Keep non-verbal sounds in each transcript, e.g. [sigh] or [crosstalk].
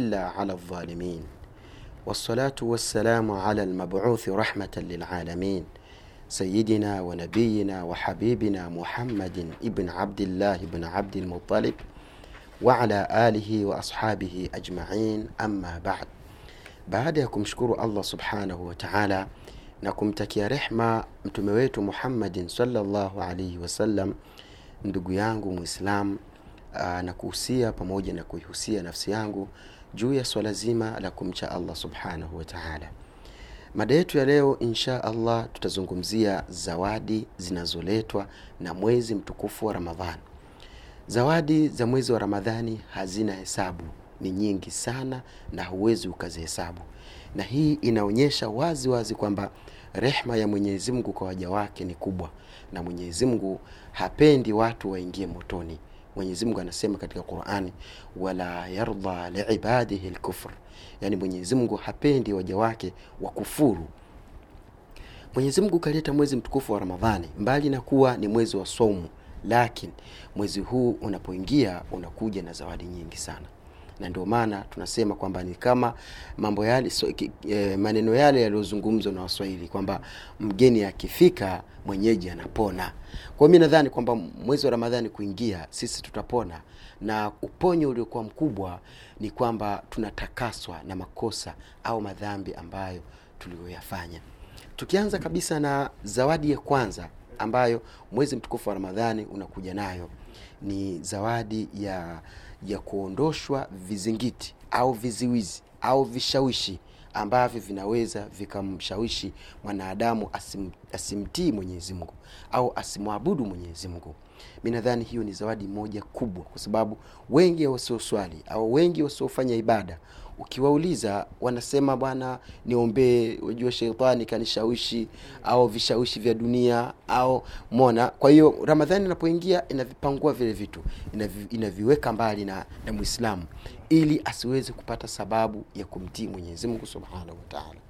إلا على الظالمين. والصلاة والسلام على المبعوث رحمة للعالمين. سيدنا ونبينا وحبيبنا محمد ابن عبد الله بن عبد المطلب وعلى آله وأصحابه أجمعين. أما بعد بعد يكم شكر الله سبحانه وتعالى. نكم تكيا رحمة متمويت محمد صلى الله عليه وسلم. ndugu yangu mwislam uh, nakuhusia pamoja na juu ya swala zima la kumcha allah subhanahu wataala mada yetu ya leo insha allah tutazungumzia zawadi zinazoletwa na mwezi mtukufu wa ramadhan zawadi za mwezi wa ramadhani hazina hesabu ni nyingi sana na huwezi ukazihesabu. Na hii inaonyesha wazi wazi kwamba rehma ya mwenyezi mungu kwa waja wake ni kubwa na mwenyezi mungu hapendi watu waingie motoni mwenyezi mungu anasema katika qurani wala yardha liibadihi lkufr yaani mwenyezi mungu hapendi waja wake wakufuru mwenyezi mungu kaleta mwezi mtukufu wa ramadhani mbali na kuwa ni mwezi wa somu lakini mwezi huu unapoingia unakuja na zawadi nyingi sana na ndio maana tunasema kwamba ni kama mambo yale so, e, maneno yale yaliyozungumzwa na waswahili kwamba mgeni akifika mwenyeji anapona. Kwao mi nadhani kwamba mwezi wa ramadhani kuingia sisi tutapona. Na uponyo uliokuwa mkubwa ni kwamba tunatakaswa na makosa au madhambi ambayo tuliyoyafanya. Tukianza kabisa na zawadi ya kwanza ambayo mwezi mtukufu wa ramadhani unakuja nayo ni zawadi ya ya kuondoshwa vizingiti au viziwizi au vishawishi ambavyo vinaweza vikamshawishi mwanadamu asim, asimtii mwenyezi mungu au asimwabudu mwenyezi mungu mi nadhani hiyo ni zawadi moja kubwa kwa sababu wengi wasioswali au wengi wasiofanya ibada ukiwauliza wanasema bwana niombee wajua sheitani kanishawishi au vishawishi vya dunia au mona kwa hiyo ramadhani inapoingia inavipangua vile vitu inavi, inaviweka mbali na, na mwislamu ili asiweze kupata sababu ya kumtii mwenyezimungu subhanahu wataala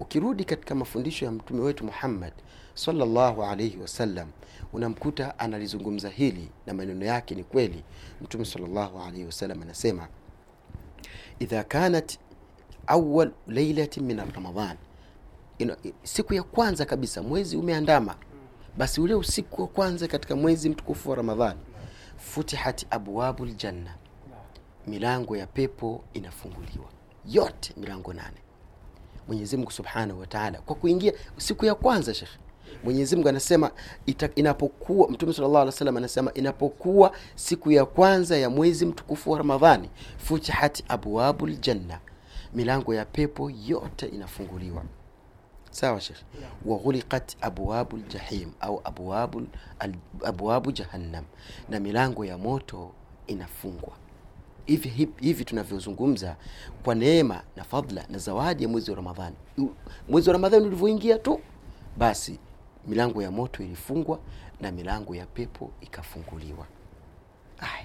ukirudi katika mafundisho ya mtume wetu muhammad salllahu alaihi wasallam unamkuta analizungumza hili na maneno yake ni kweli. Mtume salllahu alaihi wasallam anasema idha kanat awal leilatin min ramadan siku ya kwanza kabisa mwezi umeandama. Basi ule usiku wa kwanza katika mwezi mtukufu wa ramadhani futihat abwabu ljanna milango ya pepo inafunguliwa. Yote milango nane. Mwenyezimngu subhanahu wataala kwa kuingia siku ya kwanza shekhe mwenyezimngu anasema ita, inapokuwa mtume sallallahu alaihi wasallam anasema inapokuwa siku ya kwanza ya mwezi mtukufu wa ramadhani futihat abwabu ljanna milango ya pepo yote inafunguliwa. Sawa shekh waghuliqat abwabul ljahim au abwabu, al, abwabu jahannam. Na milango ya moto inafungwa. Hivi hivi, hivi tunavyozungumza kwa neema na fadla na zawadi ya mwezi wa ramadhani. Mwezi wa ramadhani ulivyoingia tu basi milango ya moto ilifungwa na milango ya pepo ikafunguliwa. Aya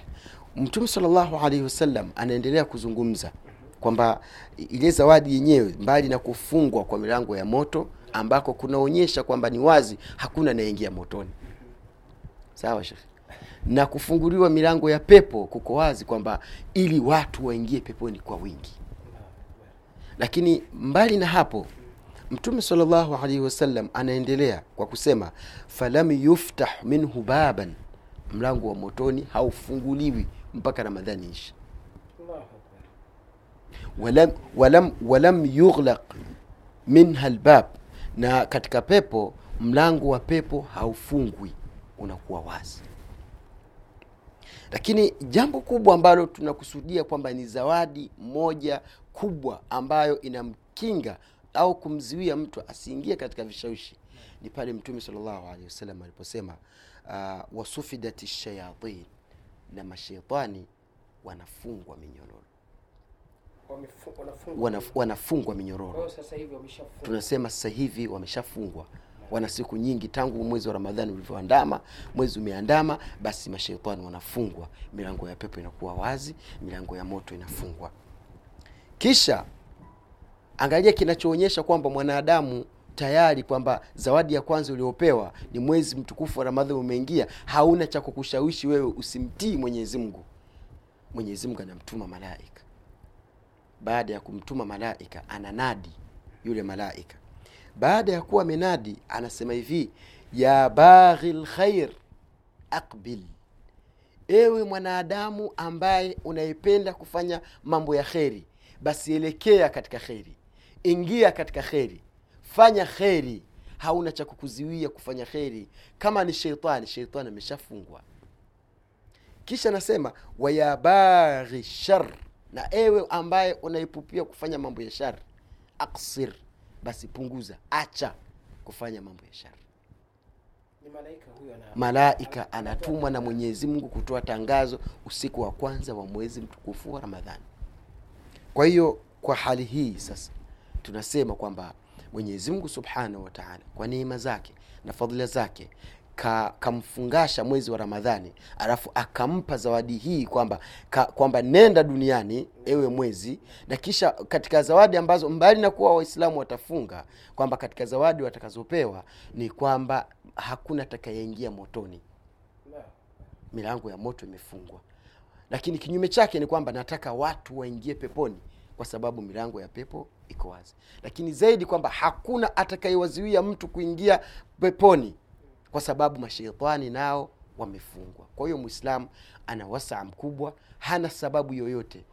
mtume salllahu alaihi wasallam anaendelea kuzungumza kwamba ile zawadi yenyewe mbali na kufungwa kwa milango ya moto ambako kunaonyesha kwamba ni wazi hakuna anayeingia motoni. Sawa Sheikh, na kufunguliwa milango ya pepo kuko wazi kwamba ili watu waingie peponi kwa wingi. Lakini mbali na hapo mtume sallallahu alaihi wasallam anaendelea kwa kusema falam yuftah minhu baban. Mlango wa motoni haufunguliwi mpaka ramadhani isha walam, walam, walam yughlaq minha lbab na katika pepo mlango wa pepo haufungwi unakuwa wazi. Lakini jambo kubwa ambalo tunakusudia kwamba ni zawadi moja kubwa ambayo inamkinga au kumziwia mtu asiingie katika vishawishi ni pale mtume salllahu alehi wasallam aliposema uh, wasufidat shayatin na masheitani wanafungwa minyororo. Wanaf, wanafungwa minyororo. Tunasema sasa hivi wameshafungwa. Wana siku nyingi tangu mwezi wa ramadhani ulivyoandama mwezi umeandama basi masheitani wanafungwa. Milango ya pepo inakuwa wazi milango ya moto inafungwa. Kisha angalia kinachoonyesha kwamba mwanadamu tayari kwamba zawadi ya kwanza uliopewa ni mwezi mtukufu wa ramadhani umeingia. Hauna cha kukushawishi wewe usimtii mwenyezi mungu. Mwenyezi mungu anamtuma malaika. Baada ya kumtuma malaika ananadi yule malaika. Baada ya kuwa amenadi anasema hivi ya baghi lkhair aqbil. Ewe mwanadamu ambaye unaipenda kufanya mambo ya kheri basi elekea katika kheri ingia katika kheri. Fanya kheri. Hauna cha kukuziwia kufanya kheri. Kama ni sheitani sheitani ameshafungwa. Kisha anasema wayabaghi shar. Na ewe ambaye unaipupia kufanya mambo ya shar aksir. Basi punguza. Acha kufanya mambo ya shari. Malaika malaika anatumwa na mwenyezi mungu kutoa tangazo usiku wa kwanza wa mwezi mtukufu wa ramadhani. Kwa hiyo kwa hali hii sasa tunasema kwamba mwenyezi mungu subhanahu wa taala kwa neema zake na fadhila zake ka, kamfungasha mwezi wa ramadhani alafu akampa zawadi hii kwamba kwamba nenda duniani ewe mwezi. Na kisha katika zawadi ambazo mbali na kuwa waislamu watafunga kwamba katika zawadi watakazopewa ni kwamba hakuna atakayeingia motoni. Milango ya moto imefungwa. Lakini kinyume chake ni kwamba nataka watu waingie peponi kwa sababu milango ya pepo iko wazi. Lakini zaidi kwamba hakuna atakayewazuia mtu kuingia peponi kwa sababu masheitani nao wamefungwa. Kwa hiyo mwislamu ana wasaa mkubwa hana sababu yoyote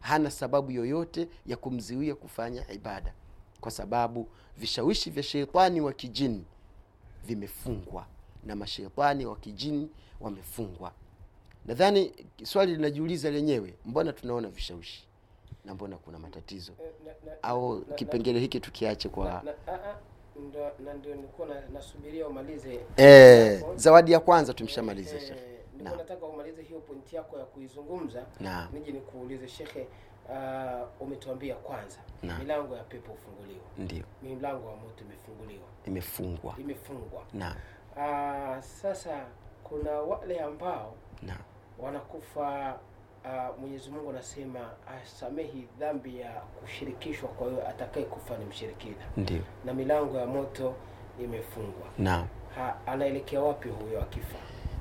hana sababu yoyote ya kumziwia kufanya ibada kwa sababu vishawishi vya sheitani wa kijini vimefungwa na masheitani wa kijini wamefungwa. Nadhani swali linajiuliza lenyewe mbona tunaona vishawishi na mbona kuna matatizo? Eh, na- na- au na- kipengele hiki tukiache kwa na- ah, ah, ndo- na ndio nilikuwa nasubiria umalize. Eh, zawadi ya kwanza tumshamaliza Eh, nataka umalize hiyo pointi yako ya kuizungumza. Nije nikuulize shekhe uh, umetuambia kwanza. Na. milango ya pepo ufunguliwa ndio. Milango ya moto imefunguliwa imefungwa. Imefungwa. Na uh, sasa kuna wale ambao na. wanakufa uh, mwenyezi mungu anasema asamehi dhambi ya kushirikishwa kwa hiyo atakaye kufa ni mshirikina. Ndiyo. na milango ya moto imefungwa. Naam. Ha, anaelekea wapi huyo akifa?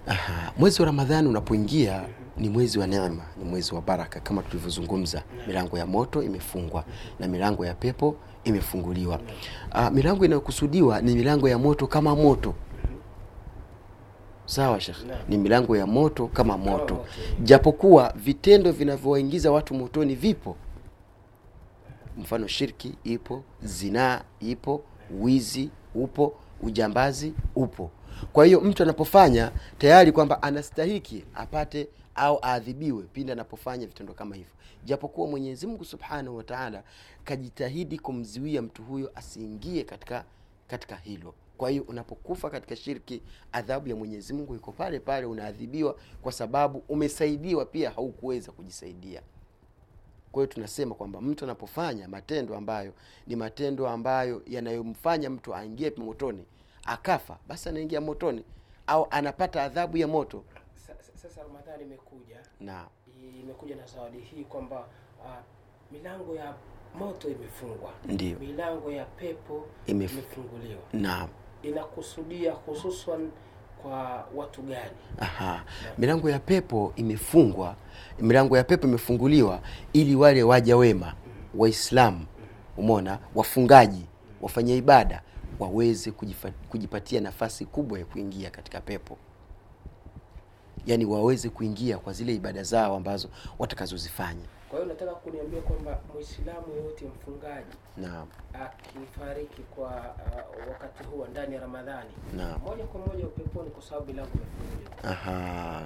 Aha. mwezi wa ramadhani unapoingia ni mwezi wa neema ni mwezi wa baraka kama tulivyozungumza. Milango ya moto imefungwa na milango ya pepo imefunguliwa. Uh, milango inayokusudiwa ni milango ya moto kama moto sawa shekh ni milango ya moto kama moto. Moto. japokuwa vitendo vinavyowaingiza watu motoni vipo. Mfano shirki ipo zinaa ipo wizi upo ujambazi upo. Kwa hiyo mtu anapofanya tayari kwamba anastahiki apate au aadhibiwe pindi anapofanya vitendo kama hivyo. Japokuwa mwenyezi mungu subhanahu wa taala kajitahidi kumzuia mtu huyo asiingie katika katika hilo kwa hiyo unapokufa katika shirki adhabu ya mwenyezi mungu iko pale pale unaadhibiwa kwa sababu umesaidiwa pia haukuweza kujisaidia. Kwa hiyo tunasema kwamba mtu anapofanya matendo ambayo ni matendo ambayo yanayomfanya mtu aingie motoni akafa basi anaingia motoni au anapata adhabu ya moto. Sa- sa- sasa ramadhani imekuja. Na. Imekuja na zawadi hii kwamba uh, milango ya moto imefungwa. Ndio. Milango ya pepo Imef- imefunguliwa. Na inakusudia hususan kwa watu gani? Aha. Milango ya pepo imefungwa milango ya pepo imefunguliwa ili wale waja wema waislamu umona wafungaji wafanya ibada waweze kujipatia nafasi kubwa ya kuingia katika pepo. Yaani waweze kuingia kwa zile ibada zao ambazo watakazozifanya kwa hiyo nataka kuniambia kwamba mwislamu yoyote mfungaji naam. akifariki kwa uh, wakati huu ndani ya ramadhani naam. moja kwa moja upeponi kwa sababu milango imefunguliwa. Aha.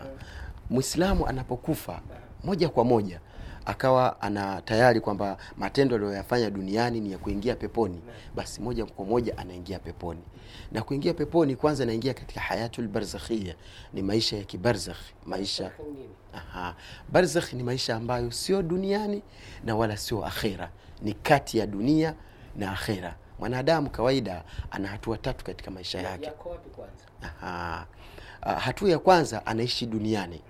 Mwislamu anapokufa moja kwa moja akawa ana tayari kwamba matendo aliyoyafanya duniani ni ya kuingia peponi basi moja kwa moja anaingia peponi na kuingia peponi kwanza anaingia katika hayatul barzakhia ni maisha ya kibarzakh maisha? Aha. Barzakh ni maisha ambayo sio duniani na wala sio akhera, ni kati ya dunia na akhera. Mwanadamu kawaida ana hatua tatu katika maisha yake. Aha. Uh, hatua ya kwanza anaishi duniani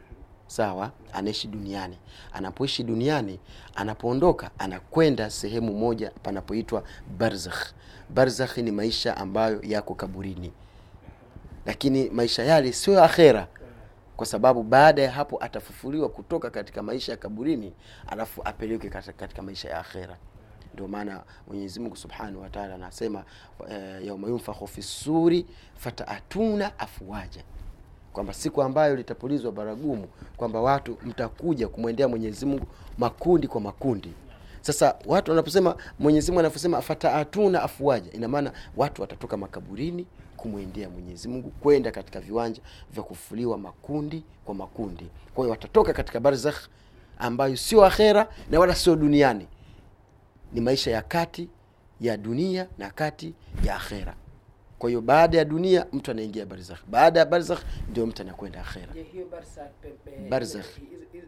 sawa, anaishi duniani. Anapoishi duniani, anapoondoka anakwenda sehemu moja panapoitwa barzakh. Barzakh ni maisha ambayo yako kaburini, lakini maisha yale sio akhera kwa sababu baada ya hapo atafufuliwa kutoka katika maisha ya kaburini alafu apelekwe katika, maisha ya akhera ndio maana mwenyezi mungu subhanahu wataala anasema e, yauma yunfakhu fi suri fataatuna afwaja kwamba siku ambayo litapulizwa baragumu kwamba watu mtakuja kumwendea mwenyezi mungu makundi kwa makundi. Sasa watu wanaposema mwenyezi mungu anaposema fataatuna afuaja ina maana watu watatoka makaburini kumwendea mwenyezi mungu kwenda katika viwanja vya kufuliwa makundi kwa makundi. Kwa hiyo watatoka katika barzakh ambayo sio akhera na wala sio duniani. Ni maisha ya kati ya dunia na kati ya akhera kwa hiyo baada ya dunia mtu anaingia barzakh baada ya barzakh ndio mtu anakwenda akhera je hiyo Barzakh.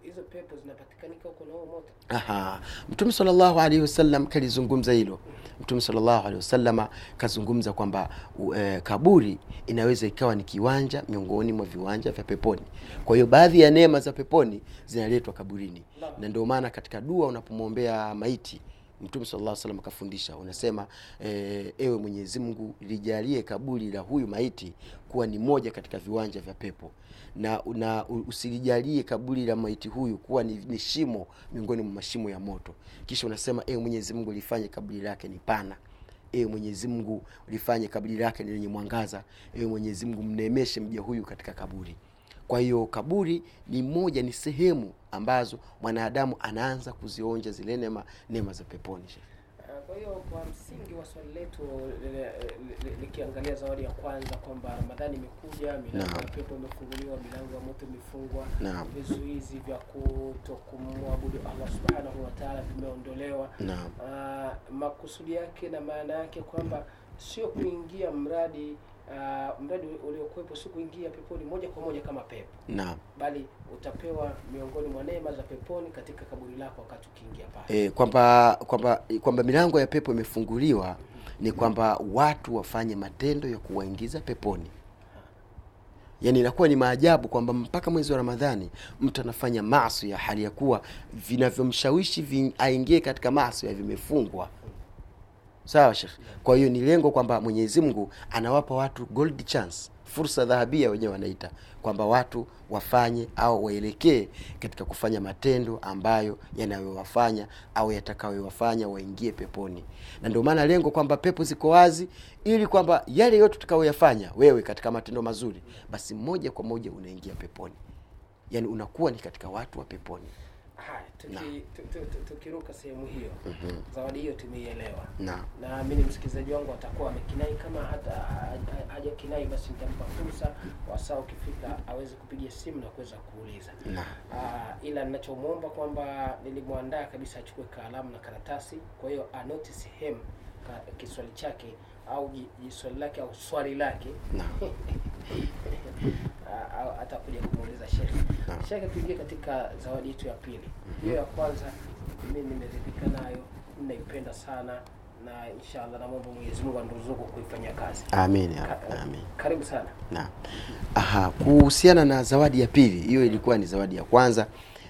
hizo- pepo zinapatikanika huko na moto Aha. Mtume sallallahu alaihi wasallam kalizungumza hilo. Mtume sallallahu alaihi wasallam kazungumza kwamba eh, kaburi inaweza ikawa ni kiwanja miongoni mwa viwanja vya peponi. Kwa hiyo baadhi ya neema za peponi zinaletwa kaburini, na ndio maana katika dua unapomwombea maiti Mtume sallallahu alaihi wasallam akafundisha, unasema e, ewe Mwenyezi Mungu lijalie kaburi la huyu maiti kuwa ni moja katika viwanja vya pepo. Na, na usilijalie kaburi la maiti huyu kuwa ni, ni shimo miongoni mwa mashimo ya moto. Kisha unasema ewe mwenyezi mungu lifanye kaburi lake ni pana. Ewe mwenyezi mungu lifanye kaburi lake lenye mwangaza. Ewe mwenyezi mungu mneemeshe mja huyu katika kaburi. Kwa hiyo kaburi ni moja ni sehemu ambazo mwanadamu anaanza kuzionja zile neema neema za peponi. Ah, kwa hiyo kwa msingi wa swali letu li- li- likiangalia zawadi ya kwanza kwamba ramadhani imekuja milango ya pepo imefunguliwa milango ya moto imefungwa vizuizi vya kutokumwabudu allah subhanahu wataala vimeondolewa. Naam. Ah, makusudi yake na maana yake kwamba sio kuingia mradi ah, mradi uliokuwepo si kuingia peponi moja kwa moja kama pepo. Naam. Bali utapewa miongoni mwa neema za peponi katika kaburi lako wakati ukiingia pale. E, kwamba kwamba kwamba milango ya pepo imefunguliwa ni kwamba watu wafanye matendo ya kuwaingiza peponi. Yaani inakuwa ni maajabu kwamba mpaka mwezi wa ramadhani mtu anafanya maasi ya hali ya kuwa vinavyomshawishi vin, aingie katika maasi ya vimefungwa sawa shekh kwa hiyo ni lengo kwamba mwenyezi mungu anawapa watu gold chance fursa dhahabia wenyewe wanaita kwamba watu wafanye au waelekee katika kufanya matendo ambayo yanayowafanya au yatakayowafanya waingie peponi. Na ndio maana lengo kwamba pepo ziko wazi ili kwamba yale yote utakayoyafanya wewe katika matendo mazuri basi moja kwa moja unaingia peponi. Yani unakuwa ni katika watu wa peponi tukiruka sehemu hiyo zawadi hiyo tumeielewa. Na. Naamini msikilizaji wangu atakuwa amekinai. Kama hata ha- ha- hajakinai basi nitampa fursa wasaa ukifika aweze kupiga simu na kuweza kuuliza. Ah, ila ninachomwomba kwamba nilimwandaa kabisa achukue kalamu na karatasi. Kwa hiyo anoti sehemu kiswali chake au ji- jiswali lake au swali lake. [laughs] Atakuja kumuuliza shekhe Shekhe tuingie katika zawadi yetu ya pili hiyo ya kwanza mimi nimeridhika nayo ninaipenda sana na inshallah namwomba mwenyezi mungu anduzuku kuifanyia kazi amin Ka- amin karibu sana Na. Aha, kuhusiana na zawadi ya pili, hiyo ilikuwa ni zawadi ya kwanza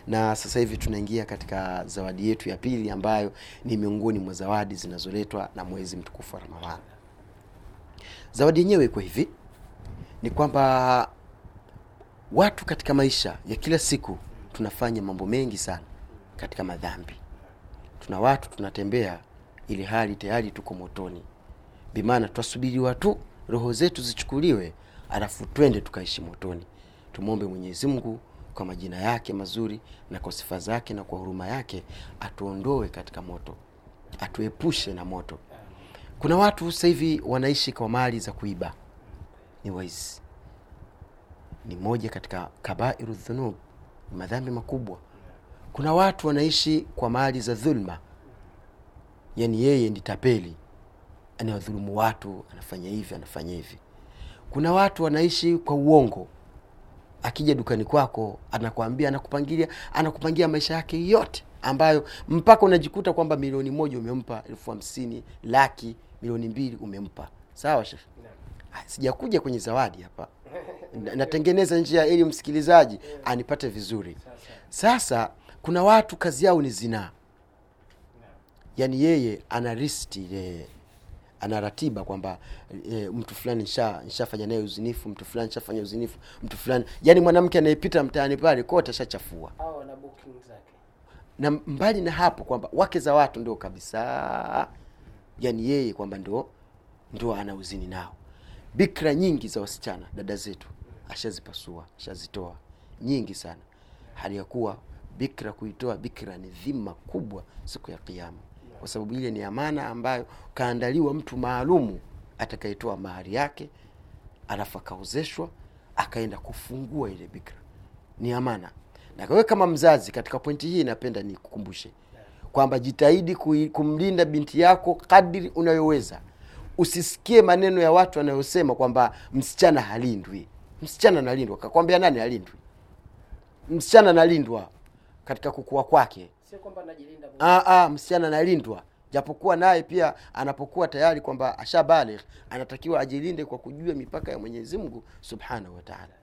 na sasa hivi tunaingia katika zawadi yetu ya pili ambayo ni miongoni mwa zawadi zinazoletwa na mwezi mtukufu wa Ramadhani. Zawadi yenyewe iko hivi, ni kwamba watu katika maisha ya kila siku tunafanya mambo mengi sana katika madhambi. Tuna watu tunatembea ili hali tayari tuko motoni. Bimaana twasubiriwa tu roho zetu zichukuliwe alafu twende tukaishi motoni. Tumwombe mwenyezi mungu kwa majina yake mazuri na kwa sifa zake na kwa huruma yake atuondoe katika moto atuepushe na moto. Kuna watu sasa hivi wanaishi kwa mali za kuiba. Ni waizi ni moja katika kabairu dhunub madhambi makubwa. Kuna watu wanaishi kwa mali za dhulma. Yani yeye ni tapeli anawadhulumu watu anafanya hivi anafanya hivi. Kuna watu wanaishi kwa uongo. Akija dukani kwako anakwambia anakupangilia anakupangia maisha yake yote ambayo mpaka unajikuta kwamba milioni moja umempa elfu hamsini laki milioni mbili umempa. Sawa shekh Ah, sijakuja kwenye zawadi hapa natengeneza njia ili msikilizaji anipate vizuri. Sasa kuna watu kazi yao ni zinaa yaani yeye ana risti ana ratiba kwamba e, mtu fulani nshafanya naye uzinifu mtu fulani nshafanya uzinifu mtu fulani. Yani mwanamke anayepita mtaani pale kote ashachafua. Na mbali na hapo kwamba wake za watu ndio kabisa. Yani yeye kwamba ndio ndio ana uzini nao bikra nyingi za wasichana dada zetu. Ashazipasua ashazitoa. Nyingi sana. Hali ya kuwa bikra kuitoa bikra ni dhima kubwa siku ya kiama kwa sababu ile ni amana ambayo kaandaliwa mtu maalumu atakayetoa mahari yake alafu akaozeshwa akaenda kufungua ile bikra. Ni amana. Na kama mzazi katika pointi hii napenda nikukumbushe kwamba jitahidi kumlinda binti yako kadiri unayoweza usisikie maneno ya watu wanayosema kwamba msichana halindwi. Msichana analindwa. Kakwambia nani halindwi? Msichana analindwa katika kukua kwake. Sio kwamba anajilinda ah, ah, msichana analindwa. Japokuwa naye pia anapokuwa tayari kwamba ashabaligh anatakiwa ajilinde kwa kujua mipaka ya mwenyezi mungu subhanahu wa taala.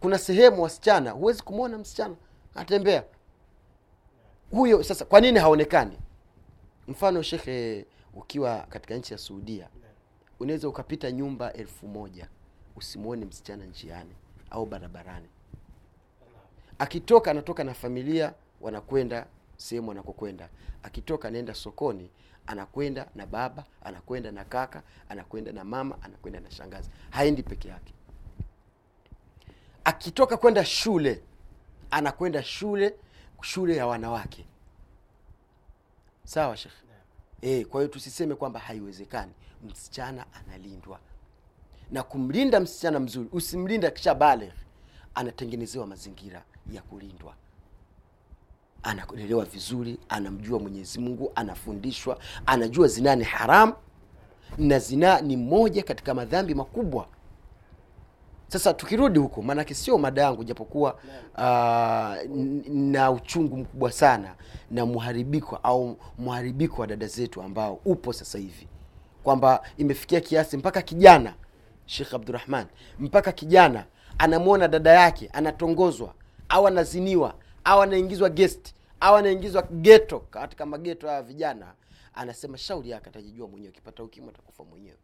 Kuna sehemu wasichana huwezi kumwona msichana anatembea. Huyo sasa kwa nini haonekani? Mfano shekhe ukiwa katika nchi ya suudia unaweza ukapita nyumba elfu moja usimwone msichana njiani au barabarani. Akitoka anatoka na familia wanakwenda sehemu anakokwenda. Akitoka anaenda sokoni anakwenda na baba anakwenda na kaka anakwenda na mama anakwenda na shangazi. Haendi peke yake. Akitoka kwenda shule anakwenda shule shule ya wanawake. Sawa shekhe e, kwa hiyo tusiseme kwamba haiwezekani. Msichana analindwa. Na kumlinda msichana mzuri usimlinde kisha baligh anatengenezewa mazingira ya kulindwa. Analelewa vizuri anamjua mwenyezi mungu anafundishwa anajua zinaa ni haramu na zinaa ni moja katika madhambi makubwa sasa tukirudi huko maanake sio mada yangu japokuwa uh, na uchungu mkubwa sana na mharibiko au mharibiko wa dada zetu ambao upo sasa hivi. Kwamba imefikia kiasi mpaka kijana shekh abdurahman mpaka kijana anamwona dada yake anatongozwa au anaziniwa au anaingizwa guest au anaingizwa geto katika mageto ya vijana anasema shauri yake atajijua mwenyewe akipata ukimwi atakufa mwenyewe.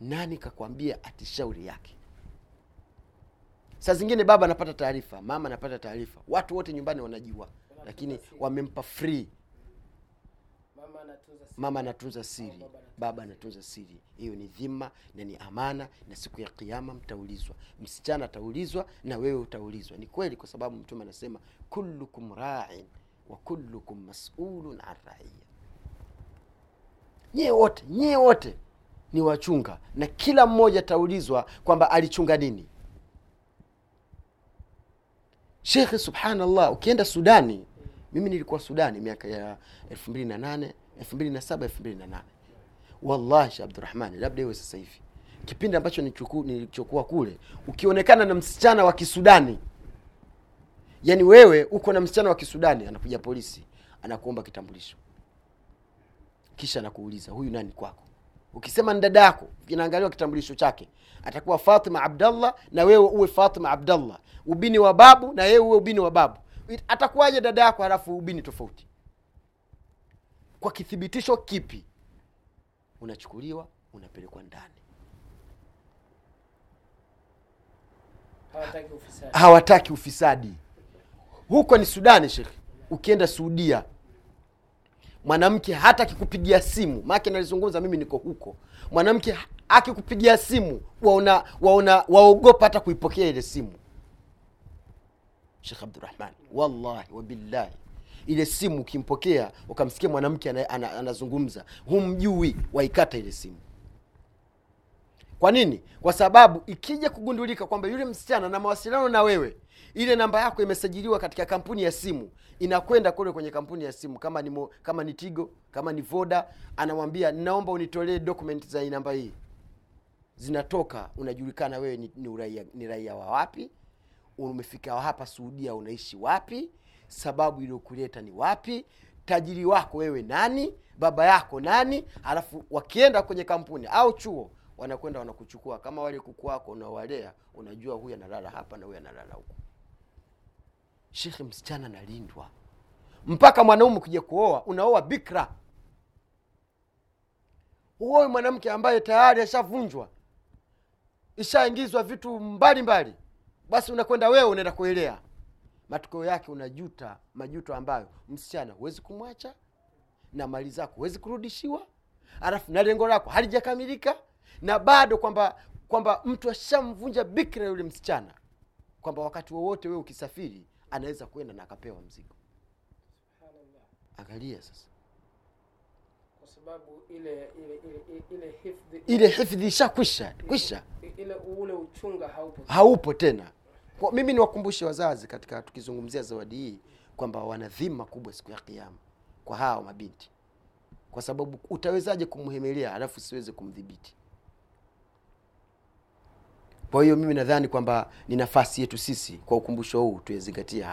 Nani kakwambia ati shauri yake saa zingine baba anapata taarifa mama anapata taarifa. Watu wote nyumbani wanajua lakini wamempa free. Mama anatunza siri. baba anatunza siri. Hiyo ni dhima na ni amana na siku ya kiama mtaulizwa. Msichana ataulizwa na wewe utaulizwa. Ni kweli kwa sababu mtume anasema kullukum rain wa kullukum masulun an raiya nyie wote nyie wote ni wachunga na kila mmoja ataulizwa kwamba alichunga nini shekhe subhanallah ukienda sudani mimi nilikuwa sudani miaka ya elfu mbili na nane elfu mbili na saba elfu mbili na nane. Wallahi sheh abdurahmani labda iwe sasa hivi. Kipindi ambacho nilichokuwa kule ukionekana na msichana wa kisudani yaani wewe uko na msichana wa kisudani anakuja polisi anakuomba kitambulisho. Kisha anakuuliza huyu nani kwako? Ukisema ni dada yako inaangaliwa kitambulisho chake. Atakuwa fatima abdallah na wewe uwe fatima abdallah ubini wa babu na yeye uwe ubini wa babu. Atakuwaje dada yako halafu ubini tofauti? Kwa kithibitisho kipi? Unachukuliwa unapelekwa ndani. Hawataki ufisadi. Hawataki ufisadi. Huko ni sudani shekhe ukienda suudia mwanamke hata akikupigia simu. Maake nalizungumza mimi niko huko. Mwanamke akikupigia simu waona waona waogopa hata kuipokea ile simu shekh Abdurrahman, wallahi wabillahi ile simu ukimpokea ukamsikia mwanamke ana- ana- anazungumza humjui waikata ile simu. Kwa nini? Kwa sababu ikija kugundulika kwamba yule msichana na mawasiliano na wewe ile namba yako imesajiliwa katika kampuni ya simu inakwenda kule kwenye kampuni ya simu. Kama ni mo, kama ni tigo kama ni voda anamwambia naomba unitolee document za namba hii. Zinatoka unajulikana wewe ni, ni, uraia, ni raia wa wapi umefika hapa suudia unaishi wapi sababu iliyokuleta ni wapi tajiri wako wewe nani baba yako nani alafu wakienda kwenye kampuni au chuo wanakwenda wanakuchukua kama wale kuku wako unawalea, unajua huyu analala hapa na huyu analala huko. shekhe msichana analindwa mpaka mwanaume kuja kuoa unaoa bikra huoe mwanamke ambaye tayari ashavunjwa ishaingizwa vitu mbalimbali mbali. Basi unakwenda wewe unaenda kuelea. Matokeo yake unajuta majuto ambayo msichana huwezi kumwacha na mali zako huwezi kurudishiwa. Alafu na lengo lako halijakamilika na bado kwamba kwamba mtu ashamvunja bikira yule msichana kwamba wakati wowote wewe ukisafiri anaweza kwenda na akapewa mzigo. Angalia sasa. Kwa sababu ile ile ile ile hifdhi ile hifdhi ishakwisha kwisha. ile ule uchunga haupo. Haupo tena kwa mimi niwakumbushe wazazi katika tukizungumzia zawadi hii kwamba wana dhima kubwa siku ya kiama kwa hawa mabinti. Kwa sababu utawezaje kumhemelea alafu siweze kumdhibiti? Kwa hiyo mimi nadhani kwamba ni nafasi yetu sisi kwa ukumbusho huu tuyazingatie haya